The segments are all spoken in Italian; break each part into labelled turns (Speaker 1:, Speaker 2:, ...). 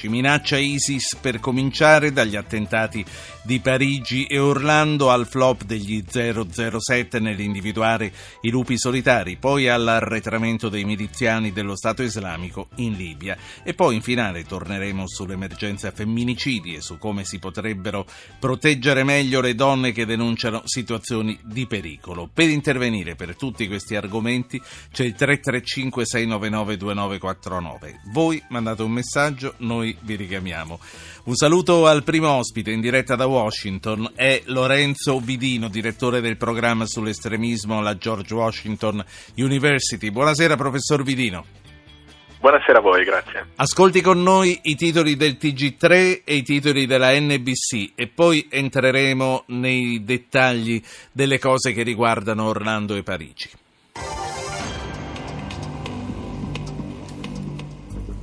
Speaker 1: Ci minaccia ISIS per cominciare dagli attentati di Parigi e Orlando al flop degli 007 nell'individuare i lupi solitari, poi all'arretramento dei miliziani dello Stato islamico in Libia e poi in finale torneremo sull'emergenza femminicidi e su come si potrebbero proteggere meglio le donne che denunciano situazioni di pericolo. Per intervenire per tutti questi argomenti c'è il 335 699 2949. Voi mandate un messaggio, noi vi richiamiamo. Un saluto al primo ospite in diretta da Washington, è Lorenzo Vidino, direttore del programma sull'estremismo alla George Washington University. Buonasera professor Vidino.
Speaker 2: Buonasera a voi, grazie.
Speaker 1: Ascolti con noi i titoli del TG3 e i titoli della NBC e poi entreremo nei dettagli delle cose che riguardano Orlando e Parigi.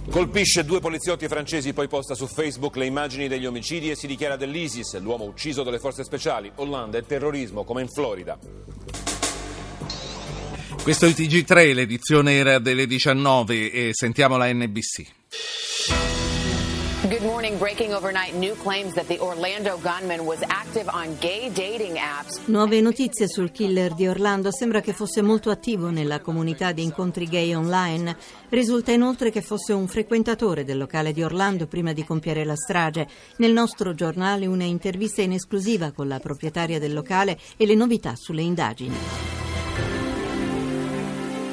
Speaker 3: Colpisce due poliziotti francesi, poi posta su Facebook le immagini degli omicidi e si dichiara dell'ISIS, l'uomo ucciso dalle forze speciali. Hollande è terrorismo, come in Florida.
Speaker 1: Questo è il TG3, l'edizione era delle 19 e sentiamo la NBC.
Speaker 4: Nuove notizie sul killer di Orlando. Sembra che fosse molto attivo nella comunità di incontri gay online. Risulta inoltre che fosse un frequentatore del locale di Orlando prima di compiere la strage. Nel nostro giornale una intervista in esclusiva con la proprietaria del locale e le novità sulle indagini.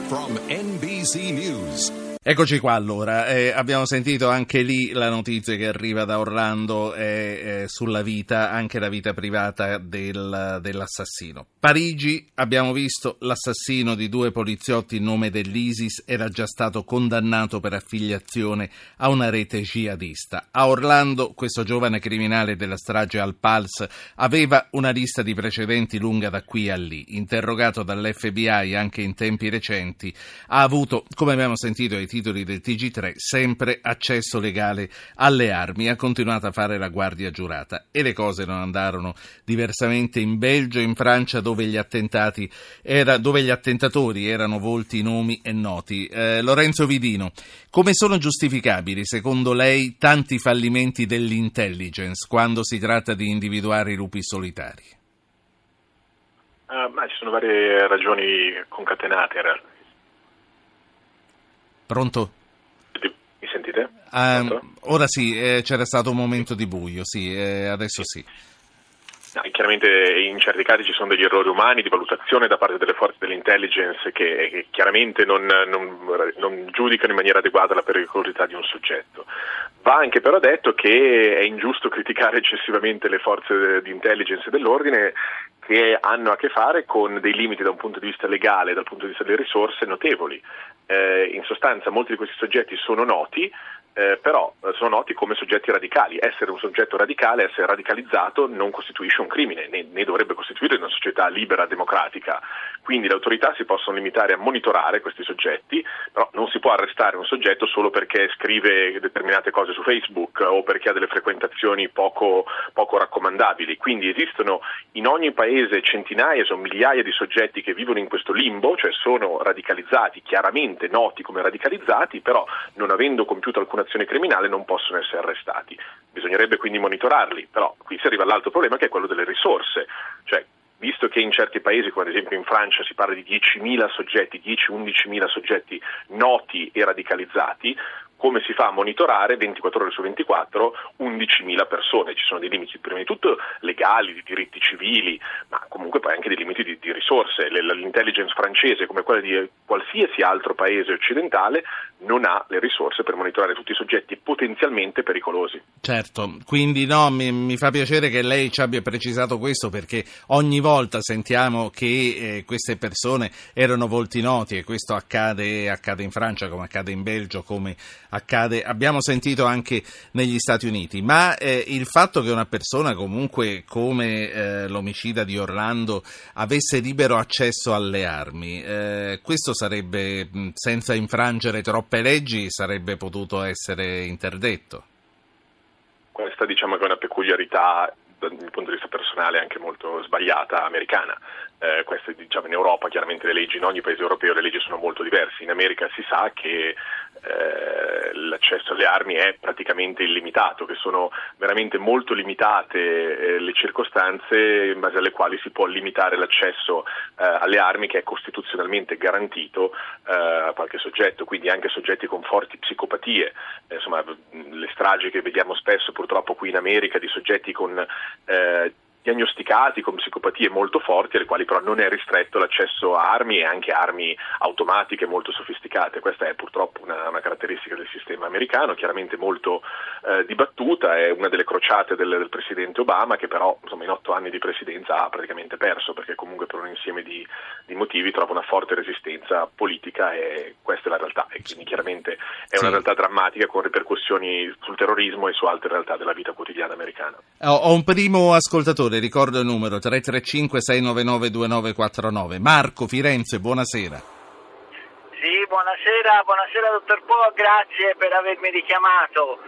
Speaker 1: From NBC News. Eccoci qua allora, eh, abbiamo sentito anche lì la notizia che arriva da Orlando eh, eh, sulla vita, anche la vita privata del, dell'assassino. Parigi, abbiamo visto l'assassino di due poliziotti in nome dell'ISIS era già stato condannato per affiliazione a una rete jihadista. A Orlando questo giovane criminale della strage al Pals aveva una lista di precedenti lunga da qui a lì. Interrogato dall'FBI anche in tempi recenti, ha avuto, come abbiamo sentito ai titoli del TG3 sempre accesso legale alle armi. Ha continuato a fare la guardia giurata e le cose non andarono diversamente in Belgio e in Francia dove gli, era, dove gli attentatori erano volti, nomi e noti. Eh, Lorenzo Vidino, come sono giustificabili secondo lei tanti fallimenti dell'intelligence quando si tratta di individuare i lupi solitari?
Speaker 2: Uh, ma ci sono varie ragioni concatenate in realtà.
Speaker 1: Pronto?
Speaker 2: Mi sentite?
Speaker 1: Uh, ora sì, eh, c'era stato un momento di buio, sì, eh, adesso sì.
Speaker 2: No, chiaramente in certi casi ci sono degli errori umani di valutazione da parte delle forze dell'intelligence che, che chiaramente non, non, non, giudicano in maniera adeguata la pericolosità di un soggetto. Va anche però detto che è ingiusto criticare eccessivamente le forze di intelligence dell'ordine che hanno a che fare con dei limiti da un punto di vista legale, dal punto di vista delle risorse notevoli. Eh, in sostanza molti di questi soggetti sono noti, eh, però eh, sono noti come soggetti radicali. Essere un soggetto radicale, essere radicalizzato non costituisce un crimine, né, né dovrebbe costituire una società libera, democratica. Quindi le autorità si possono limitare a monitorare questi soggetti, però non si può arrestare un soggetto solo perché scrive determinate cose su Facebook o perché ha delle frequentazioni poco, poco raccomandabili. Quindi esistono in ogni paese centinaia, sono migliaia di soggetti che vivono in questo limbo, cioè sono radicalizzati, chiaramente noti come radicalizzati, però non avendo compiuto alcuna azione criminale non possono essere arrestati. Bisognerebbe quindi monitorarli, però qui si arriva all'altro problema che è quello delle risorse, cioè visto che in certi paesi, come ad esempio in Francia, si parla di 10.000 soggetti, 10-11.000 soggetti noti e radicalizzati, come si fa a monitorare 24 ore su 24 11.000 persone? Ci sono dei limiti prima di tutto legali, di diritti civili, ma comunque poi anche dei limiti di, di risorse. L'intelligence francese, come quella di qualsiasi altro paese occidentale, non ha le risorse per monitorare tutti i soggetti potenzialmente pericolosi.
Speaker 1: Certo, quindi no, mi, mi fa piacere che lei ci abbia precisato questo perché ogni volta sentiamo che eh, queste persone erano volti noti e questo accade, accade in Francia come accade in Belgio, come accade, abbiamo sentito anche negli Stati Uniti, ma eh, il fatto che una persona comunque come eh, l'omicida di Orlando avesse libero accesso alle armi, eh, questo sarebbe, senza infrangere troppe leggi, sarebbe potuto essere interdetto.
Speaker 2: Questa diciamo che è una peculiarità dal punto di vista personale anche molto sbagliata americana. Eh, queste, diciamo, in Europa chiaramente le leggi in ogni paese europeo le leggi sono molto diverse. In America si sa che eh, l'accesso alle armi è praticamente illimitato, che sono veramente molto limitate eh, le circostanze in base alle quali si può limitare l'accesso eh, alle armi che è costituzionalmente garantito eh, a qualche soggetto, quindi anche soggetti con forti psicopatie, eh, insomma le stragi che vediamo spesso purtroppo qui in America di soggetti con eh, diagnosticati con psicopatie molto forti, alle quali però non è ristretto l'accesso a armi e anche armi automatiche molto sofisticate. Questa è purtroppo una, una caratteristica del sistema americano, chiaramente molto eh, dibattuta, è una delle crociate del, del, presidente Obama che però insomma, in otto anni di presidenza ha praticamente perso perché comunque per un insieme di, di motivi trova una forte resistenza politica e questa è la realtà e quindi chiaramente è una realtà drammatica con ripercussioni sul terrorismo e su altre realtà della vita quotidiana americana.
Speaker 1: Ho un primo ascoltatore le ricordo il numero 335-699-2949. Marco Firenze, buonasera.
Speaker 5: Sì, buonasera, buonasera dottor Po, grazie per avermi richiamato.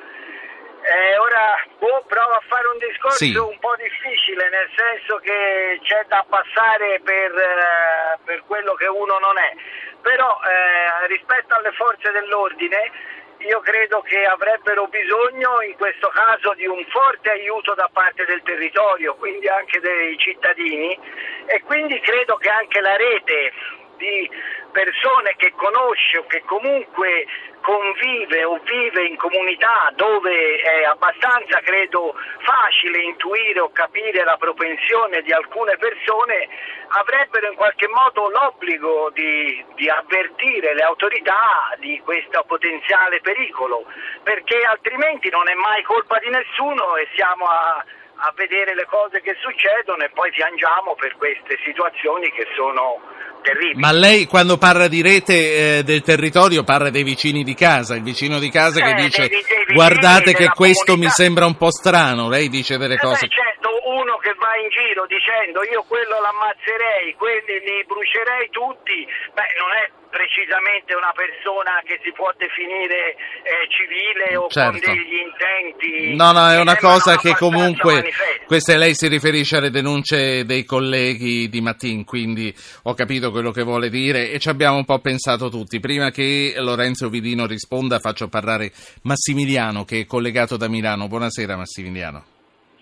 Speaker 5: Eh, ora boh, provo a fare un discorso sì. un po' difficile, nel senso che c'è da passare per, eh, per quello che uno non è, però eh, rispetto alle forze dell'ordine io credo che avrebbero bisogno in questo caso di un forte aiuto da parte del territorio, quindi anche dei cittadini e quindi credo che anche la rete di persone che conosce o che comunque convive o vive in comunità dove è abbastanza, credo, facile intuire o capire la propensione di alcune persone, avrebbero in qualche modo l'obbligo di, di avvertire le autorità di questo potenziale pericolo, perché altrimenti non è mai colpa di nessuno e siamo a a vedere le cose che succedono e poi piangiamo per queste situazioni che sono terribili.
Speaker 1: Ma lei quando parla di rete eh, del territorio parla dei vicini di casa, il vicino di casa eh, che dice dei, dei guardate che questo comunità. mi sembra un po' strano, lei dice delle
Speaker 5: eh
Speaker 1: cose...
Speaker 5: Beh, certo, uno che va in giro dicendo io quello l'ammazzerei, quelli li brucerei tutti, beh non è precisamente una persona che si può definire eh, civile o certo. con degli intenti.
Speaker 1: No, no, è una cosa che comunque, questa lei si riferisce alle denunce dei colleghi di Mattin, quindi ho capito quello che vuole dire e ci abbiamo un po' pensato tutti. Prima che Lorenzo Vidino risponda faccio parlare Massimiliano che è collegato da Milano. Buonasera Massimiliano.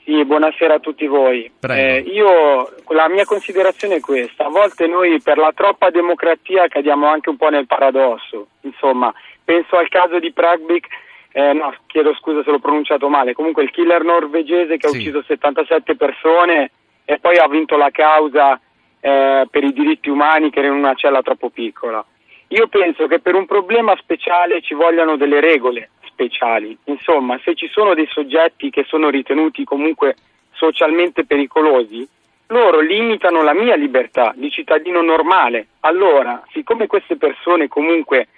Speaker 6: Sì, buonasera a tutti voi. Eh, io, la mia considerazione è questa, a volte noi per la troppa democrazia cadiamo anche un po' nel paradosso, insomma, penso al caso di Pragbik, eh, no, chiedo scusa se l'ho pronunciato male, comunque il killer norvegese che sì. ha ucciso 77 persone e poi ha vinto la causa eh, per i diritti umani che era in una cella troppo piccola. Io penso che per un problema speciale ci vogliano delle regole, speciali. Insomma, se ci sono dei soggetti che sono ritenuti comunque socialmente pericolosi, loro limitano la mia libertà di cittadino normale. Allora, siccome queste persone comunque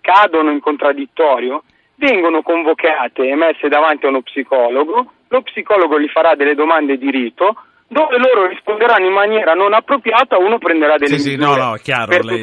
Speaker 6: cadono in contraddittorio, vengono convocate e messe davanti a uno psicologo, lo psicologo gli farà delle domande di rito, dove loro risponderanno in maniera non appropriata, uno prenderà delle sì, misure sì, no, no, chiaro, per lei...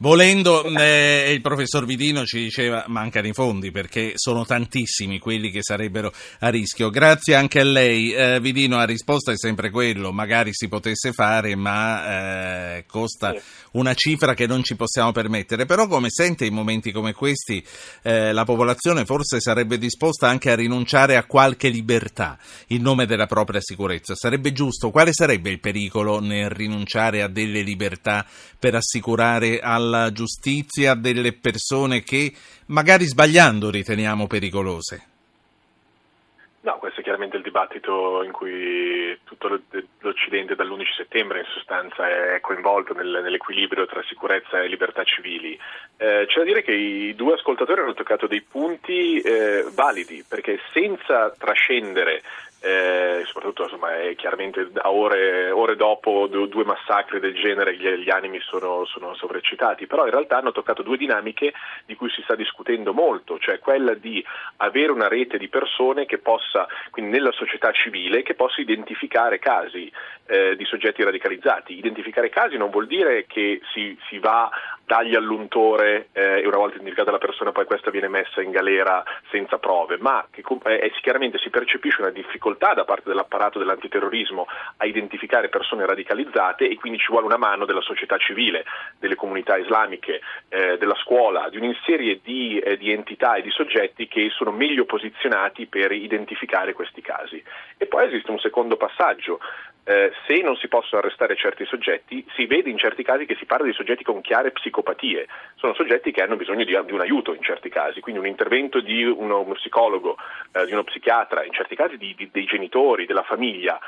Speaker 1: Volendo, eh, il professor Vidino ci diceva mancano i fondi perché sono tantissimi quelli che sarebbero a rischio. Grazie anche a lei. Eh, Vidino, la risposta è sempre quello, magari si potesse fare, ma eh, costa una cifra che non ci possiamo permettere. Però come sente in momenti come questi eh, la popolazione forse sarebbe disposta anche a rinunciare a qualche libertà in nome della propria sicurezza. Sarebbe giusto? Quale sarebbe il pericolo nel rinunciare a delle libertà per assicurare al alla giustizia delle persone che magari sbagliando riteniamo pericolose?
Speaker 2: No, questo è chiaramente il dibattito in cui tutto l'Occidente dall'11 settembre in sostanza è coinvolto nel, nell'equilibrio tra sicurezza e libertà civili. Eh, c'è da dire che i due ascoltatori hanno toccato dei punti eh, validi, perché senza trascendere eh, soprattutto insomma, chiaramente a ore, ore dopo due, massacri del genere gli, gli animi sono, sono, sovreccitati, però in realtà hanno toccato due dinamiche di cui si sta discutendo molto, cioè quella di avere una rete di persone che possa, quindi nella società civile, che possa identificare casi eh, di soggetti radicalizzati. Identificare casi non vuol dire che si, si va dagli all'untore eh, e una volta identificata la persona poi questa viene messa in galera senza prove, ma che eh, chiaramente si percepisce una difficoltà da parte dell'apparato dell'antiterrorismo a identificare persone radicalizzate e quindi ci vuole una mano della società civile, delle comunità islamiche, eh, della scuola, di un'inserie di, eh, di entità e di soggetti che sono meglio posizionati per identificare questi casi. E poi esiste un secondo passaggio, eh, se non si possono arrestare certi soggetti, si vede in certi casi che si parla di soggetti con chiare psicopatie, sono soggetti che hanno bisogno di, di un aiuto in certi casi, quindi un intervento di uno, uno psicologo, eh, di uno psichiatra, in certi casi di, di, dei genitori, della famiglia,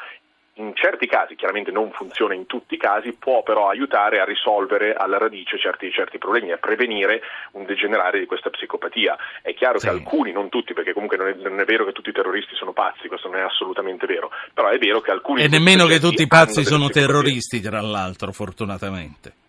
Speaker 2: in certi casi, chiaramente non funziona in tutti i casi, può però aiutare a risolvere alla radice certi, certi problemi, a prevenire un degenerare di questa psicopatia. È chiaro sì. che alcuni, non tutti, perché comunque non è, non è, vero che tutti i terroristi sono pazzi, questo non è assolutamente vero, però è vero che alcuni...
Speaker 1: E nemmeno che tutti i pazzi sono terroristi, tra l'altro, fortunatamente.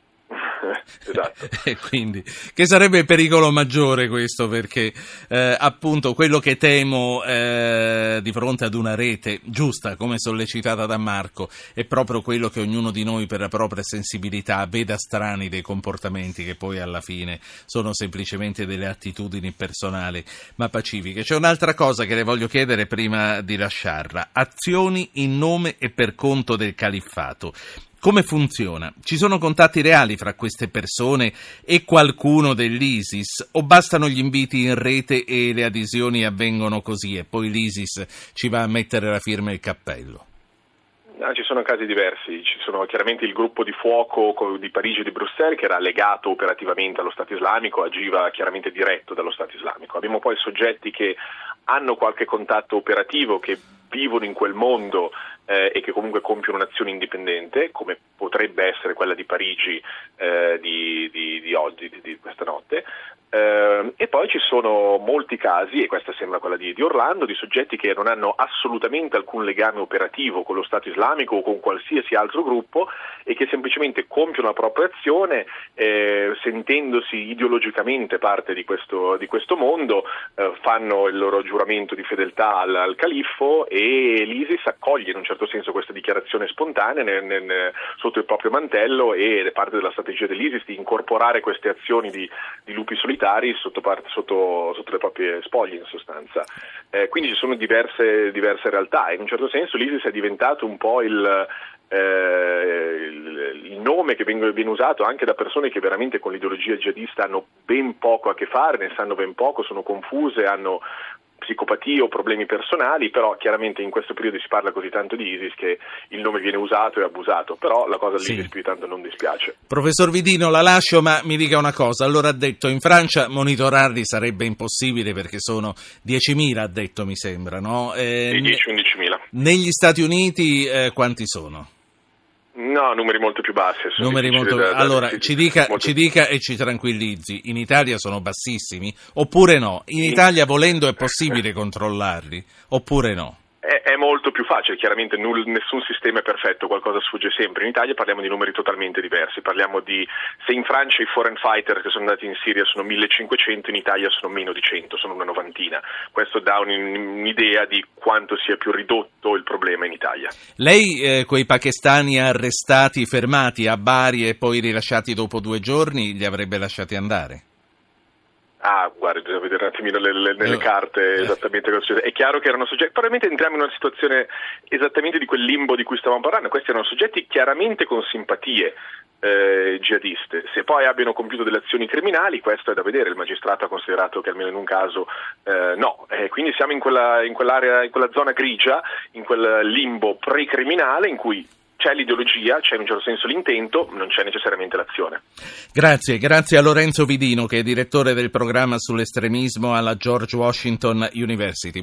Speaker 2: Esatto.
Speaker 1: Quindi, che sarebbe il pericolo maggiore questo, perché eh, appunto quello che temo eh, di fronte ad una rete giusta, come sollecitata da Marco, è proprio quello che ognuno di noi per la propria sensibilità veda strani dei comportamenti che poi alla fine sono semplicemente delle attitudini personali ma pacifiche. C'è un'altra cosa che le voglio chiedere prima di lasciarla. Azioni in nome e per conto del califfato. Come funziona? Ci sono contatti reali fra queste persone e qualcuno dell'ISIS o bastano gli inviti in rete e le adesioni avvengono così e poi l'ISIS ci va a mettere la firma e il cappello?
Speaker 2: Ah, ci sono casi diversi, ci sono chiaramente il gruppo di fuoco di Parigi e di Bruxelles che era legato operativamente allo Stato islamico, agiva chiaramente diretto dallo Stato islamico. Abbiamo poi soggetti che hanno qualche contatto operativo, che vivono in quel mondo eh, e che comunque compiono un'azione indipendente, come potrebbe essere quella di Parigi eh, di, di, di, oggi, di, questa notte. Eh, e poi ci sono molti casi, e questa sembra quella di, Orlando, di soggetti che non hanno assolutamente alcun legame operativo con lo Stato islamico o con qualsiasi altro gruppo e che semplicemente compiono la propria azione eh, sentendosi ideologicamente parte di questo, questo mondo, eh, fanno il loro giuramento di fedeltà al, al califfo e l'ISIS accoglie in un certo certo senso questa dichiarazione spontanea nel, nel, sotto il proprio mantello ed è parte della strategia dell'ISIS di incorporare queste azioni di, di lupi solitari sotto, parte, sotto, sotto, le proprie spoglie in sostanza. Eh, quindi ci sono diverse, diverse realtà e in un certo senso l'ISIS è diventato un po' il, eh, il, il, nome che viene, viene, usato anche da persone che veramente con l'ideologia jihadista hanno ben poco a che fare, ne sanno ben poco, sono confuse, hanno psicopatie o problemi personali, però chiaramente in questo periodo si parla così tanto di ISIS che il nome viene usato e abusato, però la cosa sì. più di tanto non dispiace.
Speaker 1: Professor Vidino, la lascio, ma mi dica una cosa, allora ha detto in Francia monitorarli sarebbe impossibile perché sono 10.000, ha detto mi sembra, no?
Speaker 2: Eh, 10-11.000.
Speaker 1: Negli Stati Uniti eh, quanti sono?
Speaker 2: No, numeri molto più bassi.
Speaker 1: Numeri molto... Da, da allora, ci dica, molto... ci dica, e ci tranquillizzi, in Italia sono bassissimi oppure no? In Italia volendo è possibile controllarli oppure no?
Speaker 2: È, molto più facile, chiaramente null, nessun sistema è perfetto, qualcosa sfugge sempre. In Italia parliamo di numeri totalmente diversi, parliamo di se in Francia i foreign fighter che sono andati in Siria sono 1500, in Italia sono meno di 100, sono una novantina. Questo dà un, un'idea di quanto sia più ridotto il problema in Italia.
Speaker 1: Lei eh, quei pakistani arrestati, fermati a Bari e poi rilasciati dopo due giorni, li avrebbe lasciati andare?
Speaker 2: Ah, guarda, bisogna vedere un attimino le, le, nelle carte esattamente cosa succede. È chiaro che erano soggetti, probabilmente entriamo in una situazione esattamente di quel limbo di cui stavamo parlando. Questi erano soggetti chiaramente con simpatie eh, jihadiste. Se poi abbiano compiuto delle azioni criminali, questo è da vedere. Il magistrato ha considerato che almeno in un caso eh, no. Eh, quindi siamo in quella, in quell'area, in quella zona grigia, in quel limbo pre-criminale in cui c'è l'ideologia, c'è in un certo senso l'intento, non c'è necessariamente l'azione.
Speaker 1: Grazie, grazie a Lorenzo Vidino che è direttore del programma sull'estremismo alla George Washington University.